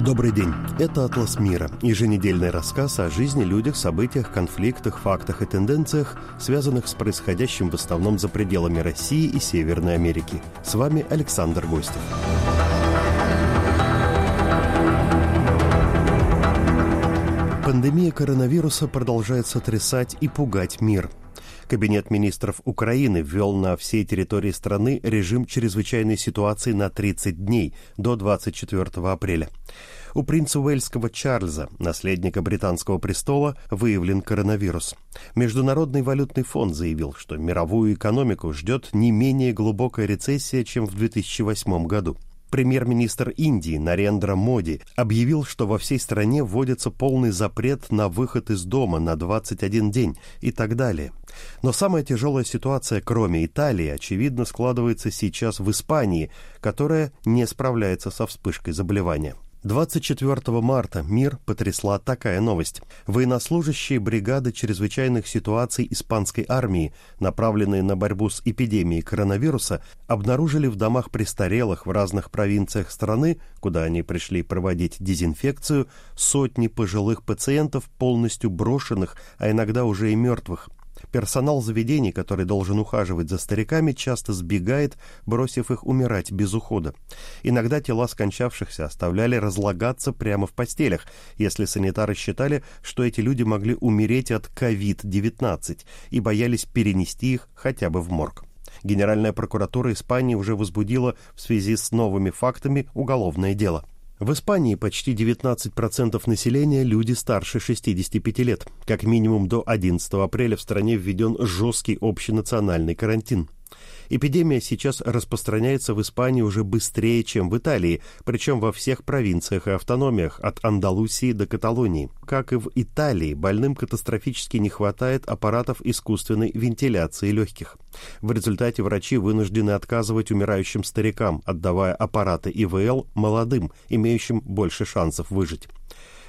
Добрый день. Это «Атлас мира» – еженедельный рассказ о жизни, людях, событиях, конфликтах, фактах и тенденциях, связанных с происходящим в основном за пределами России и Северной Америки. С вами Александр Гостев. Пандемия коронавируса продолжает сотрясать и пугать мир – Кабинет министров Украины ввел на всей территории страны режим чрезвычайной ситуации на 30 дней до 24 апреля. У принца Уэльского Чарльза, наследника британского престола, выявлен коронавирус. Международный валютный фонд заявил, что мировую экономику ждет не менее глубокая рецессия, чем в 2008 году. Премьер-министр Индии Нарендра Моди объявил, что во всей стране вводится полный запрет на выход из дома на 21 день и так далее. Но самая тяжелая ситуация, кроме Италии, очевидно, складывается сейчас в Испании, которая не справляется со вспышкой заболевания. 24 марта мир потрясла такая новость. Военнослужащие бригады чрезвычайных ситуаций испанской армии, направленные на борьбу с эпидемией коронавируса, обнаружили в домах престарелых в разных провинциях страны, куда они пришли проводить дезинфекцию, сотни пожилых пациентов, полностью брошенных, а иногда уже и мертвых. Персонал заведений, который должен ухаживать за стариками, часто сбегает, бросив их умирать без ухода. Иногда тела скончавшихся оставляли разлагаться прямо в постелях, если санитары считали, что эти люди могли умереть от COVID-19 и боялись перенести их хотя бы в морг. Генеральная прокуратура Испании уже возбудила в связи с новыми фактами уголовное дело – в Испании почти 19% населения – люди старше 65 лет. Как минимум до 11 апреля в стране введен жесткий общенациональный карантин. Эпидемия сейчас распространяется в Испании уже быстрее, чем в Италии, причем во всех провинциях и автономиях, от Андалусии до Каталонии. Как и в Италии, больным катастрофически не хватает аппаратов искусственной вентиляции легких. В результате врачи вынуждены отказывать умирающим старикам, отдавая аппараты ИВЛ молодым, имеющим больше шансов выжить.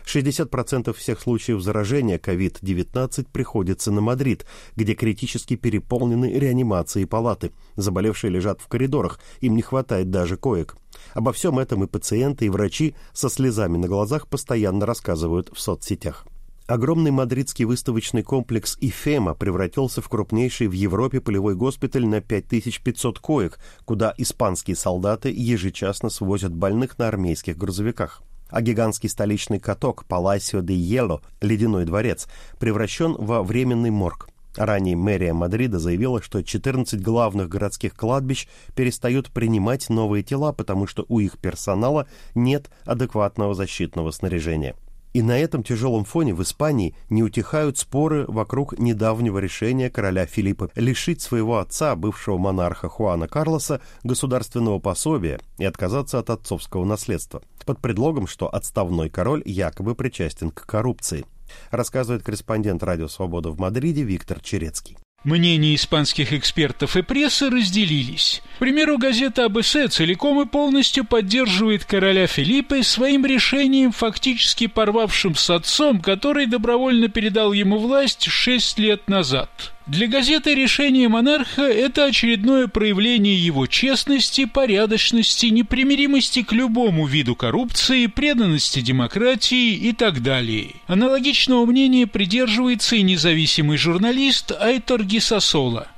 60% всех случаев заражения COVID-19 приходится на Мадрид, где критически переполнены реанимации и палаты. Заболевшие лежат в коридорах, им не хватает даже коек. Обо всем этом и пациенты, и врачи со слезами на глазах постоянно рассказывают в соцсетях. Огромный мадридский выставочный комплекс «Ифема» превратился в крупнейший в Европе полевой госпиталь на 5500 коек, куда испанские солдаты ежечасно свозят больных на армейских грузовиках а гигантский столичный каток Паласио де Ело, ледяной дворец, превращен во временный морг. Ранее мэрия Мадрида заявила, что 14 главных городских кладбищ перестают принимать новые тела, потому что у их персонала нет адекватного защитного снаряжения. И на этом тяжелом фоне в Испании не утихают споры вокруг недавнего решения короля Филиппа лишить своего отца, бывшего монарха Хуана Карлоса, государственного пособия и отказаться от отцовского наследства, под предлогом, что отставной король якобы причастен к коррупции, рассказывает корреспондент «Радио Свобода» в Мадриде Виктор Черецкий. Мнения испанских экспертов и прессы разделились. К примеру, газета АБС целиком и полностью поддерживает короля Филиппа своим решением, фактически порвавшим с отцом, который добровольно передал ему власть шесть лет назад. Для газеты решение монарха – это очередное проявление его честности, порядочности, непримиримости к любому виду коррупции, преданности демократии и так далее. Аналогичного мнения придерживается и независимый журналист Айтор Гисасола.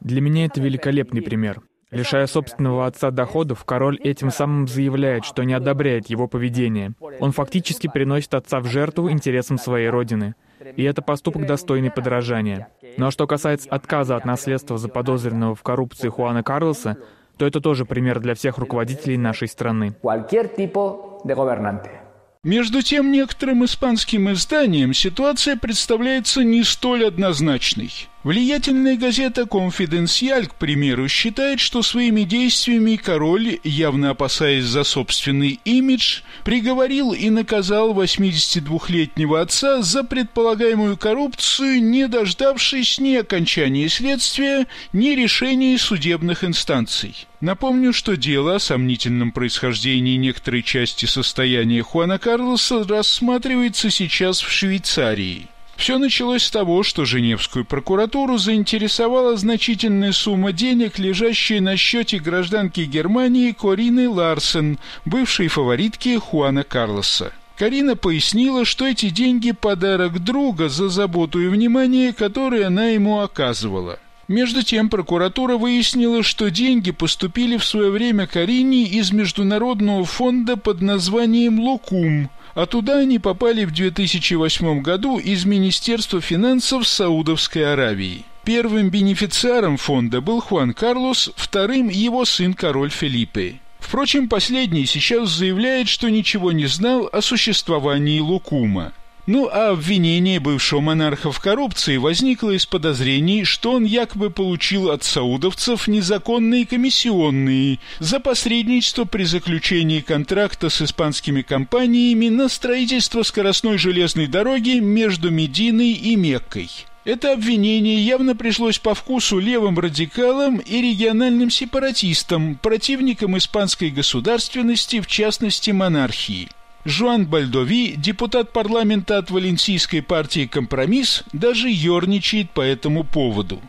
Для меня это великолепный пример. Лишая собственного отца доходов, король этим самым заявляет, что не одобряет его поведение. Он фактически приносит отца в жертву интересам своей родины. И это поступок достойный подражания. Ну а что касается отказа от наследства заподозренного в коррупции Хуана Карлоса, то это тоже пример для всех руководителей нашей страны. Между тем, некоторым испанским изданиям ситуация представляется не столь однозначной. Влиятельная газета «Конфиденциаль», к примеру, считает, что своими действиями король, явно опасаясь за собственный имидж, приговорил и наказал 82-летнего отца за предполагаемую коррупцию, не дождавшись ни окончания следствия, ни решений судебных инстанций. Напомню, что дело о сомнительном происхождении некоторой части состояния Хуана Карлоса рассматривается сейчас в Швейцарии. Все началось с того, что Женевскую прокуратуру заинтересовала значительная сумма денег, лежащая на счете гражданки Германии Корины Ларсен, бывшей фаворитки Хуана Карлоса. Карина пояснила, что эти деньги – подарок друга за заботу и внимание, которое она ему оказывала. Между тем, прокуратура выяснила, что деньги поступили в свое время Карине из Международного фонда под названием «Лукум», а туда они попали в 2008 году из Министерства финансов Саудовской Аравии. Первым бенефициаром фонда был Хуан Карлос, вторым его сын король Фелипе. Впрочем, последний сейчас заявляет, что ничего не знал о существовании Лукума. Ну а обвинение бывшего монарха в коррупции возникло из подозрений, что он якобы получил от саудовцев незаконные комиссионные за посредничество при заключении контракта с испанскими компаниями на строительство скоростной железной дороги между Мединой и Меккой. Это обвинение явно пришлось по вкусу левым радикалам и региональным сепаратистам, противникам испанской государственности, в частности монархии. Жуан Бальдови, депутат парламента от валенсийской партии «Компромисс», даже ерничает по этому поводу.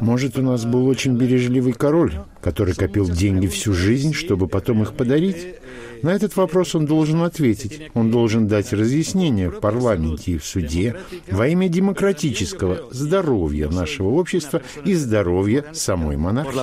Может, у нас был очень бережливый король, который копил деньги всю жизнь, чтобы потом их подарить? На этот вопрос он должен ответить. Он должен дать разъяснение в парламенте и в суде во имя демократического здоровья нашего общества и здоровья самой монархии.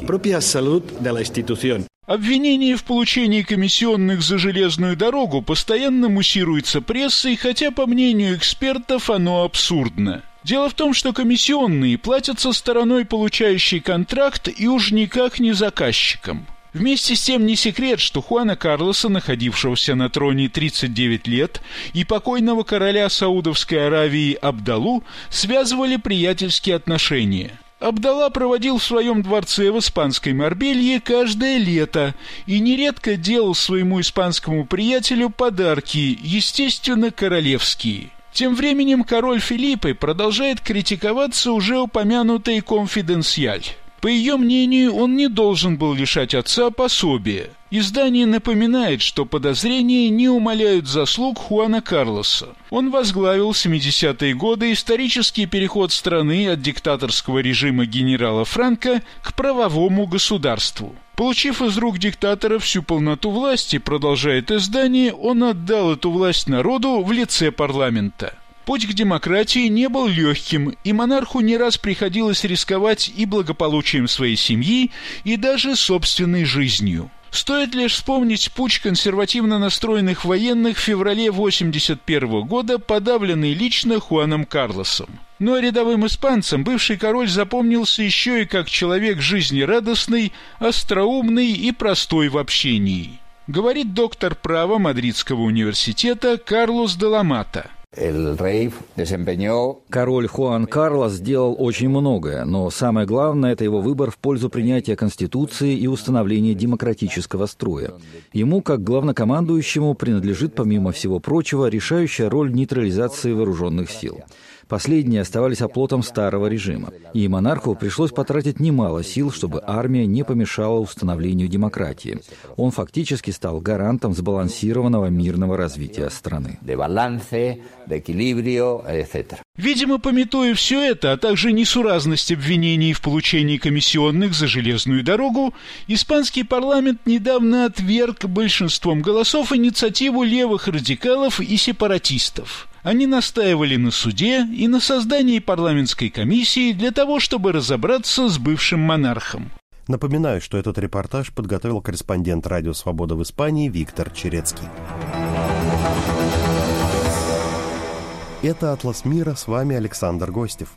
Обвинение в получении комиссионных за железную дорогу постоянно муссируется прессой, хотя, по мнению экспертов, оно абсурдно. Дело в том, что комиссионные платятся стороной, получающей контракт, и уж никак не заказчикам. Вместе с тем не секрет, что Хуана Карлоса, находившегося на троне 39 лет, и покойного короля Саудовской Аравии Абдалу связывали приятельские отношения – Абдалла проводил в своем дворце в испанской Марбелье каждое лето и нередко делал своему испанскому приятелю подарки, естественно, королевские. Тем временем король Филиппе продолжает критиковаться уже упомянутой «Конфиденциаль». По ее мнению, он не должен был лишать отца пособия. Издание напоминает, что подозрения не умаляют заслуг Хуана Карлоса. Он возглавил в 70-е годы исторический переход страны от диктаторского режима генерала Франка к правовому государству. Получив из рук диктатора всю полноту власти, продолжает издание, он отдал эту власть народу в лице парламента. Путь к демократии не был легким, и монарху не раз приходилось рисковать и благополучием своей семьи, и даже собственной жизнью. Стоит лишь вспомнить путь консервативно настроенных военных в феврале 81 года, подавленный лично Хуаном Карлосом. Но рядовым испанцам бывший король запомнился еще и как человек жизнерадостный, остроумный и простой в общении. Говорит доктор права Мадридского университета Карлос Деламата – Король Хуан Карлос сделал очень многое, но самое главное – это его выбор в пользу принятия Конституции и установления демократического строя. Ему, как главнокомандующему, принадлежит, помимо всего прочего, решающая роль нейтрализации вооруженных сил. Последние оставались оплотом старого режима, и монарху пришлось потратить немало сил, чтобы армия не помешала установлению демократии. Он фактически стал гарантом сбалансированного мирного развития страны. Видимо, пометуя все это, а также несуразность обвинений в получении комиссионных за железную дорогу, испанский парламент недавно отверг большинством голосов инициативу левых радикалов и сепаратистов. Они настаивали на суде и на создании парламентской комиссии для того, чтобы разобраться с бывшим монархом. Напоминаю, что этот репортаж подготовил корреспондент «Радио Свобода» в Испании Виктор Черецкий. Это «Атлас мира», с вами Александр Гостев.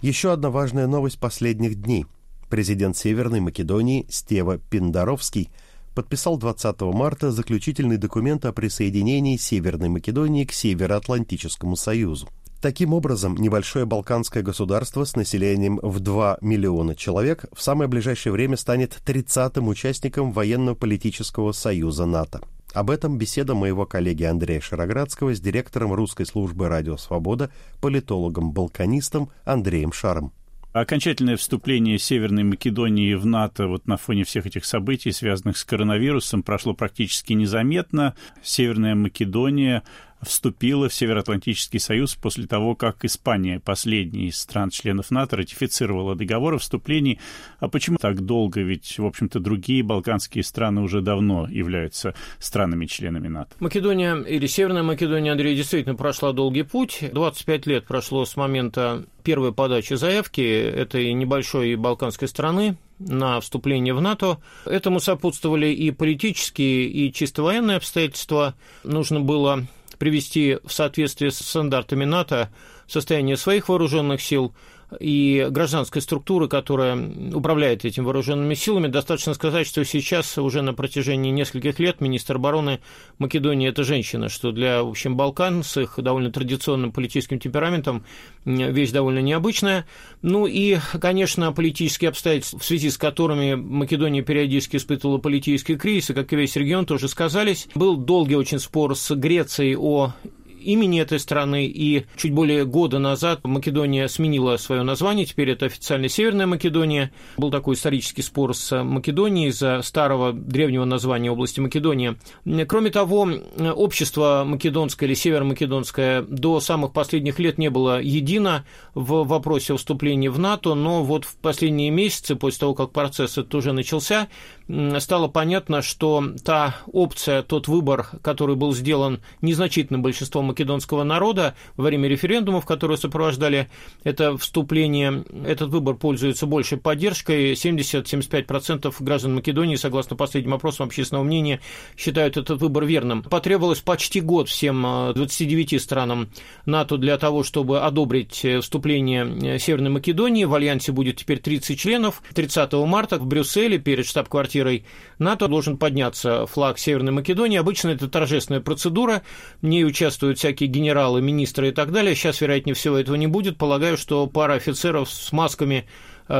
Еще одна важная новость последних дней. Президент Северной Македонии Стева Пиндаровский – подписал 20 марта заключительный документ о присоединении Северной Македонии к Североатлантическому Союзу. Таким образом, небольшое балканское государство с населением в 2 миллиона человек в самое ближайшее время станет 30-м участником военно-политического союза НАТО. Об этом беседа моего коллеги Андрея Шароградского с директором русской службы «Радио Свобода», политологом-балканистом Андреем Шаром. Окончательное вступление Северной Македонии в НАТО вот на фоне всех этих событий, связанных с коронавирусом, прошло практически незаметно. Северная Македония вступила в Североатлантический союз после того, как Испания, последний из стран-членов НАТО, ратифицировала договор о вступлении. А почему так долго? Ведь, в общем-то, другие балканские страны уже давно являются странами-членами НАТО. Македония или Северная Македония, Андрей, действительно прошла долгий путь. 25 лет прошло с момента первой подачи заявки этой небольшой балканской страны на вступление в НАТО. Этому сопутствовали и политические, и чисто военные обстоятельства. Нужно было привести в соответствие с стандартами НАТО состояние своих вооруженных сил – и гражданской структуры, которая управляет этими вооруженными силами. Достаточно сказать, что сейчас уже на протяжении нескольких лет министр обороны Македонии – это женщина, что для, в общем, Балкан с их довольно традиционным политическим темпераментом вещь довольно необычная. Ну и, конечно, политические обстоятельства, в связи с которыми Македония периодически испытывала политические кризисы, как и весь регион, тоже сказались. Был долгий очень спор с Грецией о имени этой страны, и чуть более года назад Македония сменила свое название, теперь это официально Северная Македония. Был такой исторический спор с Македонией из-за старого древнего названия области Македония. Кроме того, общество македонское или северомакедонское до самых последних лет не было едино в вопросе вступления в НАТО, но вот в последние месяцы, после того, как процесс этот уже начался, стало понятно, что та опция, тот выбор, который был сделан незначительным большинством македонского народа во время референдумов, которые сопровождали это вступление, этот выбор пользуется большей поддержкой. 70-75% граждан Македонии, согласно последним опросам общественного мнения, считают этот выбор верным. Потребовалось почти год всем 29 э, странам НАТО для того, чтобы одобрить э, вступление э, Северной Македонии. В Альянсе будет теперь 30 членов. 30 марта в Брюсселе перед штаб-квартирой квартирой НАТО должен подняться флаг Северной Македонии. Обычно это торжественная процедура, в ней участвуют всякие генералы, министры и так далее. Сейчас, вероятнее всего, этого не будет. Полагаю, что пара офицеров с масками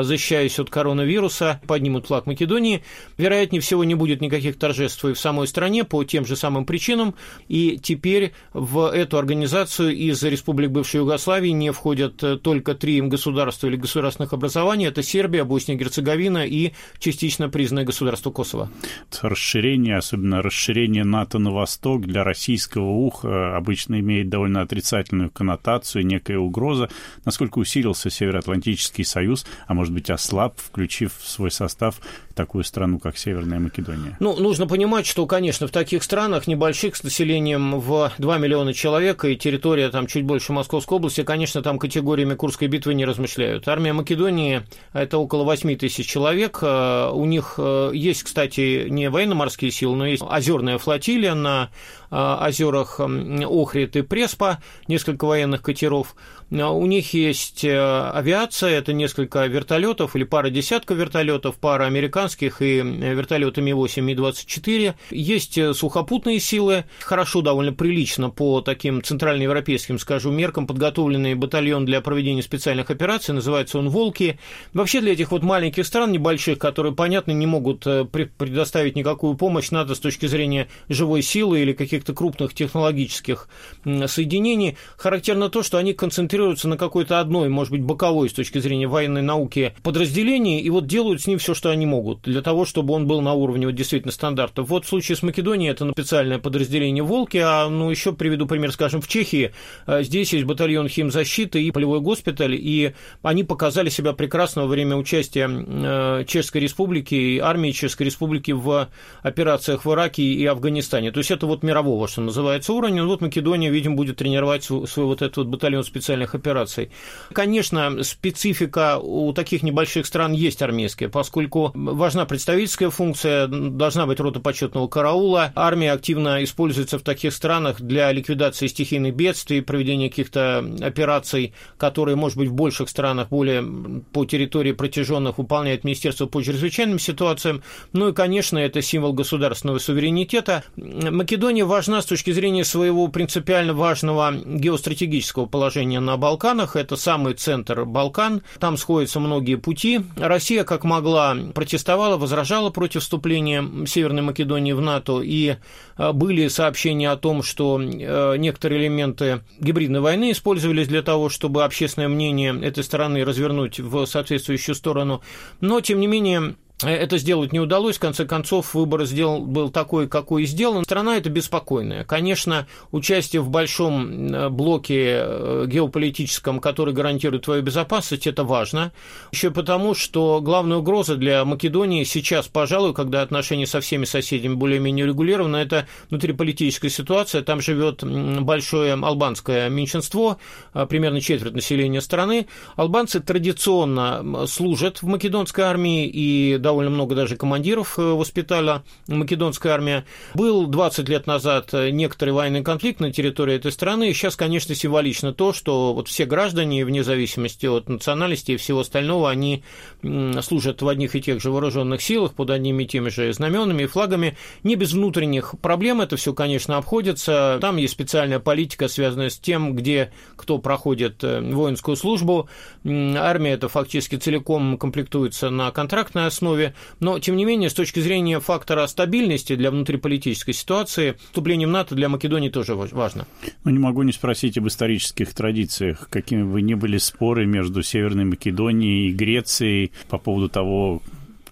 защищаясь от коронавируса, поднимут флаг Македонии. Вероятнее всего, не будет никаких торжеств и в самой стране по тем же самым причинам. И теперь в эту организацию из республик бывшей Югославии не входят э, только три государства или государственных образований. Это Сербия, Босния и Герцеговина и частично признанное государство Косово. Расширение, особенно расширение НАТО на восток для российского уха обычно имеет довольно отрицательную коннотацию, некая угроза. Насколько усилился Североатлантический союз, а может быть, ослаб, включив в свой состав такую страну, как Северная Македония? Ну, нужно понимать, что, конечно, в таких странах небольших с населением в 2 миллиона человек и территория там чуть больше Московской области, конечно, там категориями Курской битвы не размышляют. Армия Македонии – это около 8 тысяч человек. Э, у них э, есть, кстати, не военно-морские силы, но есть озерная флотилия на озерах Охрид и Преспа, несколько военных катеров. У них есть авиация, это несколько вертолетов или пара десятков вертолетов, пара американских и вертолеты Ми-8, Ми-24. Есть э, сухопутные силы, хорошо, довольно прилично по таким центральноевропейским, скажу, меркам, подготовленный батальон для проведения специальных операций, называется он «Волки». Вообще для этих вот маленьких стран, небольших, которые, понятно, не могут э, предоставить никакую помощь, надо с точки зрения живой силы или каких-то крупных технологических соединений, характерно то, что они концентрируются на какой-то одной, может быть, боковой с точки зрения военной науки подразделений, и вот делают с ним все, что они могут, для того, чтобы он был на уровне вот, действительно стандартов. Вот в случае с Македонией это специальное подразделение «Волки», а ну еще приведу пример, скажем, в Чехии. А, здесь есть батальон химзащиты и полевой госпиталь, и они показали себя прекрасно во время участия э, Чешской Республики и армии Чешской Республики в операциях в Ираке и Афганистане. То есть это вот мирового, что называется, уровня. Вот Македония, видимо, будет тренировать свой, свой вот этот вот батальон специальных операций. Конечно, специфика у таких небольших стран есть армейская, поскольку важна представительская функция, должна быть рота почетного караула. Армия активно используется в таких странах для ликвидации стихийных бедствий, проведения каких-то операций, которые, может быть, в больших странах, более по территории протяженных выполняет Министерство по чрезвычайным ситуациям. Ну и, конечно, это символ государственного суверенитета. Македония важна с точки зрения своего принципиально важного геостратегического положения на Балканах. Это самый центр Балкан. Там сходятся многие пути. Россия, как могла, протестовала, возражала против вступления Северной Македонии в НАТО, и э, были сообщения о том, что э, некоторые элементы гибридной войны использовались для того, чтобы общественное мнение этой страны развернуть в соответствующую сторону. Но, тем не менее, это сделать не удалось. В конце концов, выбор сделал, был такой, какой и сделан. Страна эта беспокойная. Конечно, участие в большом э, блоке э, геополитическом, который гарантирует твою безопасность, это важно. Еще потому, что главная угроза для Македонии сейчас, пожалуй, когда отношения со всеми соседями более-менее регулированы, это внутриполитическая ситуация. Там живет большое албанское меньшинство, э, примерно четверть населения страны. Албанцы традиционно служат в македонской армии и довольно много даже командиров э, воспитала македонская армия. Был 20 лет назад э, некоторый военный конфликт на территории этой страны, и сейчас, конечно, символично то, что вот все граждане, вне зависимости от национальности и всего остального, они служат в одних и тех же вооруженных силах под одними и теми же знаменами и флагами. Не без внутренних проблем это все, конечно, обходится. Там есть специальная политика, связанная с тем, где кто проходит э, воинскую службу. Армия это фактически целиком комплектуется на контрактной основе, основе, но, тем не менее, с точки зрения фактора стабильности для внутриполитической ситуации, вступление в НАТО для Македонии тоже важно. Ну, не могу не спросить об исторических традициях. Какими бы ни были споры между Северной Македонией и Грецией по поводу того,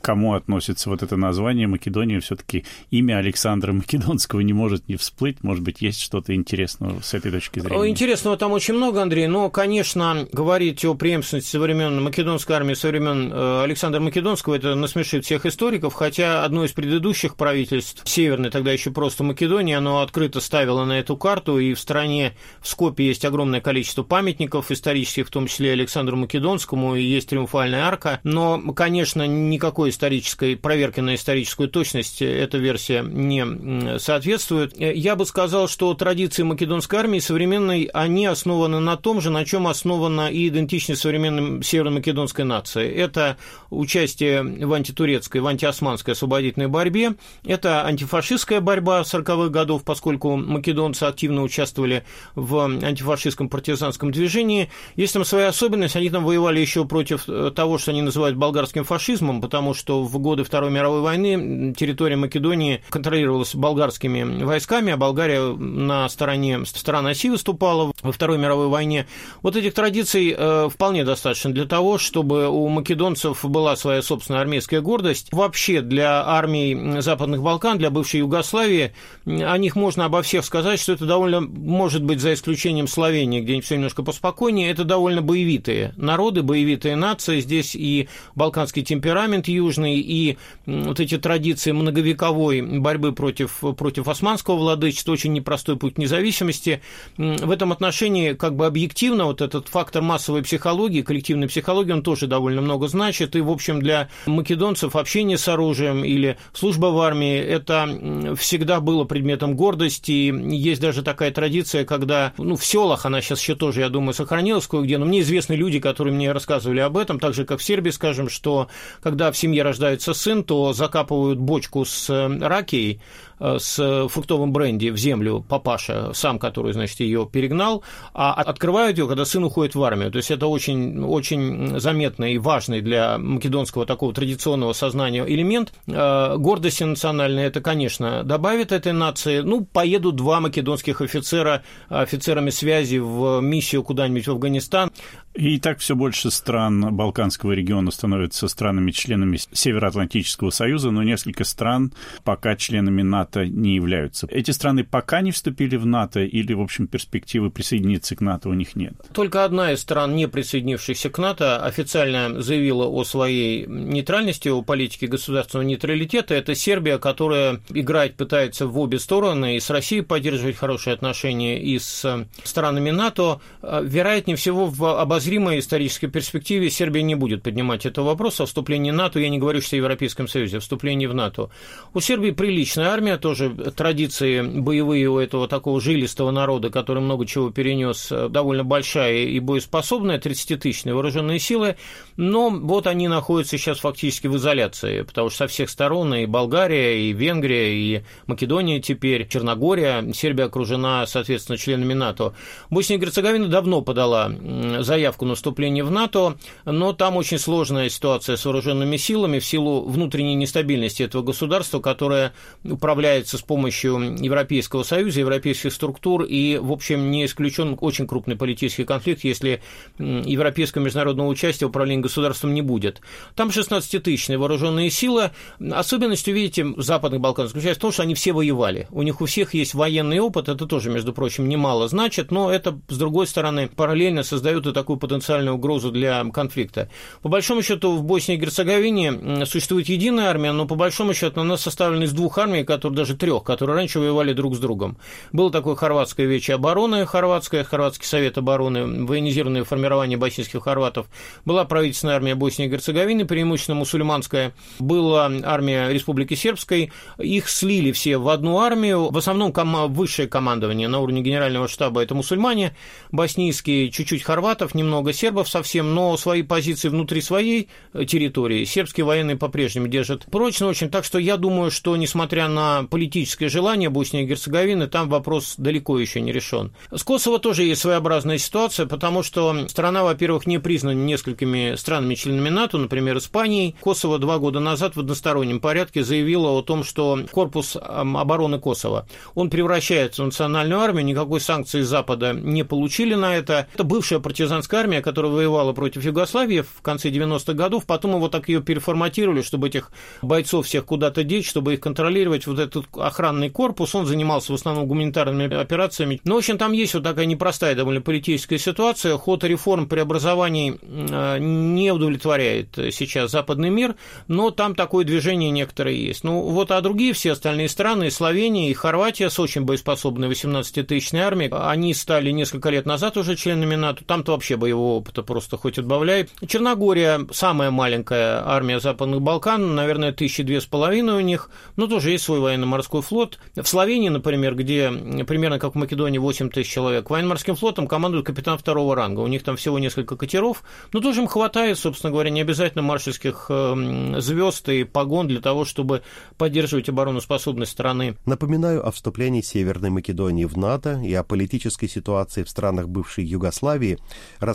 кому относится вот это название Македония, все-таки имя Александра Македонского не может не всплыть. Может быть, есть что-то интересного с этой точки зрения? Интересного там очень много, Андрей, но, конечно, говорить о преемственности со времен Македонской армии, со времен э, Александра Македонского, это насмешит всех историков, хотя одно из предыдущих правительств, Северной, тогда еще просто Македонии, оно открыто ставило на эту карту, и в стране, в Скопе есть огромное количество памятников исторических, в том числе Александру Македонскому, и есть триумфальная арка, но, конечно, никакой никакой исторической проверки на историческую точность эта версия не соответствует. Я бы сказал, что традиции македонской армии современной, они основаны на том же, на чем основана и идентичность современной северо-македонской нации. Это участие в антитурецкой, в антиосманской освободительной борьбе, это антифашистская борьба 40-х годов, поскольку македонцы активно участвовали в антифашистском партизанском движении. Есть там своя особенность, они там воевали еще против того, что они называют болгарским фашизмом, потому что в годы Второй мировой войны территория Македонии контролировалась болгарскими войсками, а Болгария на стороне стран оси выступала во Второй мировой войне. Вот этих традиций э, вполне достаточно для того, чтобы у македонцев была своя собственная армейская гордость. Вообще для армий Западных Балкан, для бывшей Югославии, о них можно обо всех сказать, что это довольно, может быть, за исключением Словении, где все немножко поспокойнее, это довольно боевитые народы, боевитые нации. Здесь и балканский темперамент южный, южный и вот эти традиции многовековой борьбы против, против османского владычества, очень непростой путь независимости. В этом отношении как бы объективно вот этот фактор массовой психологии, коллективной психологии, он тоже довольно много значит. И, в общем, для македонцев общение с оружием или служба в армии – это всегда было предметом гордости. Есть даже такая традиция, когда ну, в селах, она сейчас еще тоже, я думаю, сохранилась кое-где, но мне известны люди, которые мне рассказывали об этом, так же, как в Сербии, скажем, что когда в семье семье рождается сын, то закапывают бочку с э, ракией, Э, с фруктовым бренди в землю папаша, сам, который, значит, ее перегнал, а открывают ее, когда сын уходит в армию. То есть это очень, очень заметный и важный для македонского такого традиционного сознания элемент. Э, гордости национальной это, конечно, добавит этой нации. Ну, поедут два македонских офицера офицерами связи в миссию куда-нибудь в Афганистан. И так все больше стран Балканского региона становятся странами-членами Североатлантического союза, но несколько стран пока членами НАТО не являются. Эти страны пока не вступили в НАТО или, в общем, перспективы присоединиться к НАТО у них нет? Только одна из стран, не присоединившихся к НАТО, официально заявила о своей нейтральности, о политике государственного нейтралитета. Это Сербия, которая играть пытается в обе стороны, и с Россией поддерживать хорошие отношения, и с странами НАТО. Вероятнее всего, в обозримой исторической перспективе Сербия не будет поднимать этого вопроса о вступлении в НАТО. Я не говорю, что в Европейском Союзе, о вступлении в НАТО. У Сербии приличная армия, тоже традиции боевые у этого такого жилистого народа, который много чего перенес, э, довольно большая и боеспособная, 30-тысячные вооруженные силы, но вот они находятся сейчас фактически в изоляции, потому что со всех сторон и Болгария, и Венгрия, и Македония теперь, Черногория, Сербия окружена, соответственно, членами НАТО. Босния и Герцеговина давно подала заявку заявку на вступление в НАТО, но там очень сложная ситуация с вооруженными силами в силу внутренней нестабильности этого государства, которое управляется с помощью Европейского Союза, европейских структур, и, в общем, не исключен очень крупный политический конфликт, если европейского международного участия в управлении государством не будет. Там 16-тысячные вооруженные силы. Особенностью, видите, западных Балкан заключается в том, что они все воевали. У них у всех есть военный опыт, это тоже, между прочим, немало значит, но это, с другой стороны, параллельно создает и такую потенциальную угрозу для конфликта. По большому счету, в Боснии и Герцеговине существует единая армия, но по большому счету она составлена из двух армий, которые даже трех, которые раньше воевали друг с другом. Было такое хорватское вече обороны, хорватское, хорватский совет обороны, военизированное формирование боснийских хорватов. Была правительственная армия Боснии и Герцеговины, преимущественно мусульманская. Была армия Республики Сербской. Их слили все в одну армию. В основном ком- высшее командование на уровне генерального штаба это мусульмане, боснийские, чуть-чуть хорватов, немного сербов совсем, но свои позиции внутри своей территории сербские военные по-прежнему держат прочно очень. Так что я думаю, что несмотря на политическое желание Боснии и Герцеговины, там вопрос далеко еще не решен. С Косово тоже есть своеобразная ситуация, потому что страна, во-первых, не признана несколькими странами-членами НАТО, например, Испанией. Косово два года назад в одностороннем порядке заявила о том, что корпус обороны Косово, он превращается в национальную армию, никакой санкции Запада не получили на это. Это бывшая партизанская армия, которая воевала против Югославии в конце 90-х годов, потом его так ее переформатировали, чтобы этих бойцов всех куда-то деть, чтобы их контролировать, вот этот охранный корпус, он занимался в основном гуманитарными операциями. Но, в общем, там есть вот такая непростая довольно политическая ситуация, ход реформ, преобразований не удовлетворяет сейчас западный мир, но там такое движение некоторое есть. Ну, вот, а другие все остальные страны, Словения и Хорватия с очень боеспособной 18-тысячной армией, они стали несколько лет назад уже членами НАТО, там-то вообще боевого опыта просто хоть отбавляй. Черногория, самая маленькая армия Западных Балкан, наверное, тысячи две с половиной у них, но тоже есть свой военно-морской флот. В Словении, например, где примерно как в Македонии 8 тысяч человек, военно-морским флотом командует капитан второго ранга. У них там всего несколько катеров, но тоже им хватает, собственно говоря, не обязательно маршальских эм, звезд и погон для того, чтобы поддерживать обороноспособность страны. Напоминаю о вступлении Северной Македонии в НАТО и о политической ситуации в странах бывшей Югославии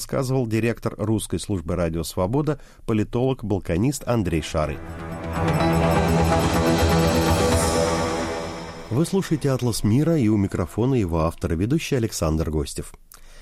рассказывал директор русской службы «Радио Свобода», политолог-балканист Андрей Шары. Вы слушаете «Атлас мира» и у микрофона его автора, ведущий Александр Гостев.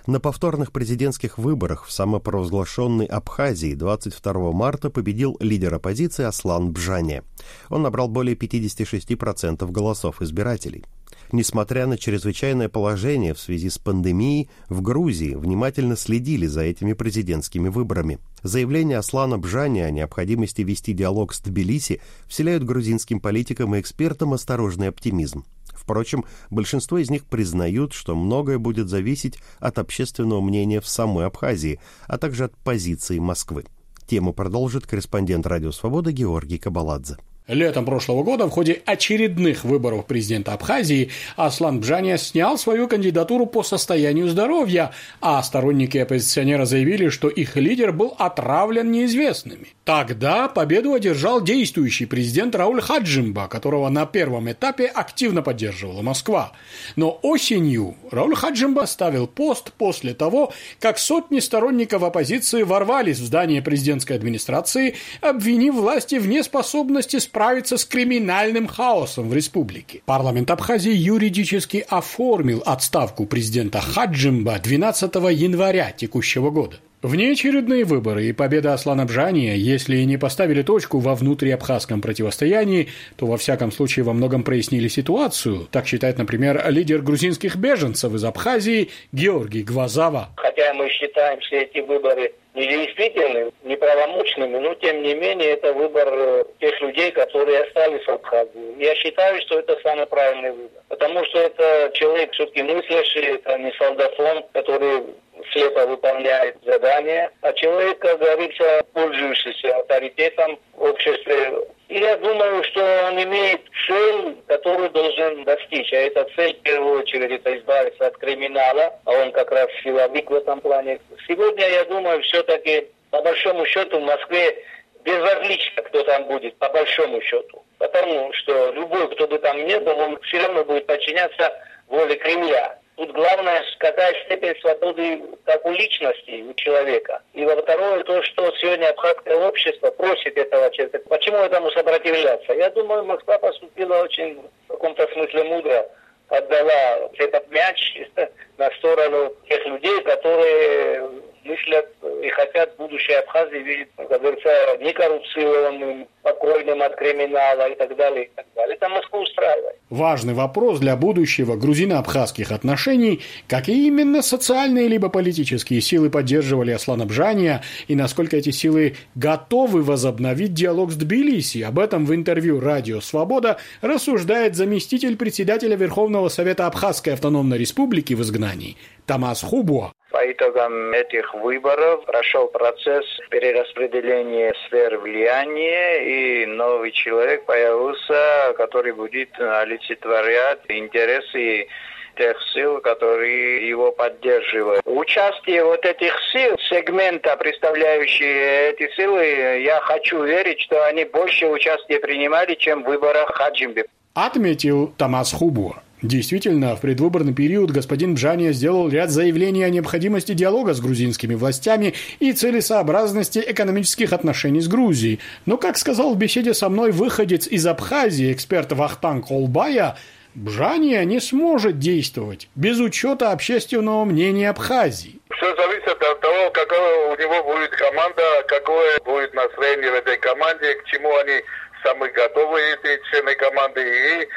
На повторных президентских выборах в самопровозглашенной Абхазии 22 марта победил лидер оппозиции Аслан Бжане. Он набрал более 56% голосов избирателей. Несмотря на чрезвычайное положение в связи с пандемией, в Грузии внимательно следили за этими президентскими выборами. Заявление Аслана Бжани о необходимости вести диалог с Тбилиси вселяют грузинским политикам и экспертам осторожный оптимизм. Впрочем, большинство из них признают, что многое будет зависеть от общественного мнения в самой Абхазии, а также от позиции Москвы. Тему продолжит корреспондент «Радио Свобода» Георгий Кабаладзе. Летом прошлого года в ходе очередных выборов президента Абхазии Аслан Бжания снял свою кандидатуру по состоянию здоровья, а сторонники оппозиционера заявили, что их лидер был отравлен неизвестными. Тогда победу одержал действующий президент Рауль Хаджимба, которого на первом этапе активно поддерживала Москва. Но осенью Рауль Хаджимба оставил пост после того, как сотни сторонников оппозиции ворвались в здание президентской администрации, обвинив власти в неспособности справиться справиться с криминальным хаосом в республике. Парламент Абхазии юридически оформил отставку президента Хаджимба 12 января текущего года. Внеочередные выборы и победа Аслана Бжания, если и не поставили точку во внутриабхазском противостоянии, то во всяком случае во многом прояснили ситуацию. Так считает, например, лидер грузинских беженцев из Абхазии Георгий Гвазава. Хотя мы считаем все эти выборы недействительными, неправомочными, но тем не менее это выбор э, тех людей, которые остались в Абхазии. Я считаю, что это самый правильный выбор. Потому что это человек все-таки мыслящий, это не солдафон, который слепо выполняет задания, а человек, как говорится, пользующийся авторитетом в обществе. И я думаю, что он имеет цель, которую должен достичь. А эта цель, в первую очередь, это избавиться от криминала, а он как раз силовик в этом плане. Сегодня, я думаю, все-таки, по большому счету, в Москве безразлично, кто там будет, по большому счету. Потому что любой, кто бы там ни был, он все равно будет подчиняться воле Кремля. Тут главное, какая степень свободы как у личности, у человека. И во второе, то, что сегодня абхазское общество просит этого человека. Почему этому сопротивляться? Я думаю, Москва поступила очень в каком-то смысле мудро отдала этот мяч на сторону тех людей, которые мыслят и хотят будущее Абхазии видеть, как говорится, некоррупционным, покойным от криминала и так далее, и так далее. Это Москву устраивает. Важный вопрос для будущего грузино-абхазских отношений, какие именно социальные либо политические силы поддерживали Аслана Бжания и насколько эти силы готовы возобновить диалог с Тбилиси. Об этом в интервью «Радио Свобода» рассуждает заместитель председателя Верховного Совета Абхазской автономной республики в изгнании Тамас Хубуа. По итогам этих выборов прошел процесс перераспределения сфер влияния, и новый человек появился, который будет олицетворять интересы тех сил, которые его поддерживают. Участие вот этих сил, сегмента, представляющие эти силы, я хочу верить, что они больше участия принимали, чем в выборах Хаджимби. Отметил Тамас Хубуа. Действительно, в предвыборный период господин Бжания сделал ряд заявлений о необходимости диалога с грузинскими властями и целесообразности экономических отношений с Грузией. Но, как сказал в беседе со мной выходец из Абхазии, эксперт Вахтанг Холбая, Бжания не сможет действовать без учета общественного мнения Абхазии. Все зависит от того, какая у него будет команда, какое будет настроение в этой команде, к чему они самые готовые, эти члены команды, и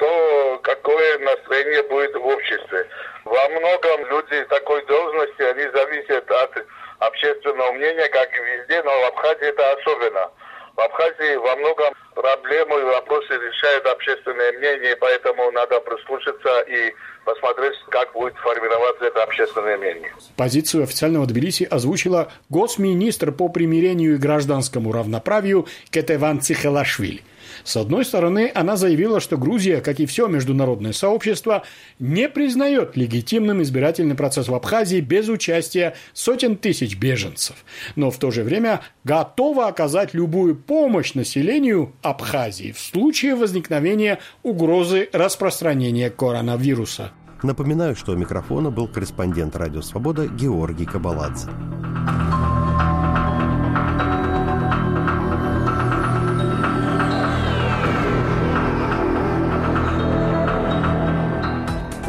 то какое настроение будет в обществе. Во многом люди такой должности, они зависят от общественного мнения, как и везде, но в Абхазии это особенно. В Абхазии во многом проблемы и вопросы решает общественное мнение, поэтому надо прислушаться и посмотреть, как будет формироваться это общественное мнение. Позицию официального Тбилиси озвучила госминистр по примирению и гражданскому равноправию Кетеван Цихелашвили. С одной стороны, она заявила, что Грузия, как и все международное сообщество, не признает легитимным избирательный процесс в Абхазии без участия сотен тысяч беженцев, но в то же время готова оказать любую помощь населению Абхазии в случае возникновения угрозы распространения коронавируса. Напоминаю, что у микрофона был корреспондент «Радио Свобода» Георгий Кабаладзе.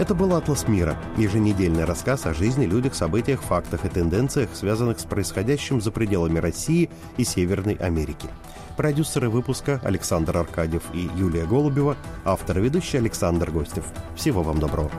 Это был «Атлас мира» – еженедельный рассказ о жизни, людях, событиях, фактах и тенденциях, связанных с происходящим за пределами России и Северной Америки. Продюсеры выпуска Александр Аркадьев и Юлия Голубева, автор и ведущий Александр Гостев. Всего вам доброго.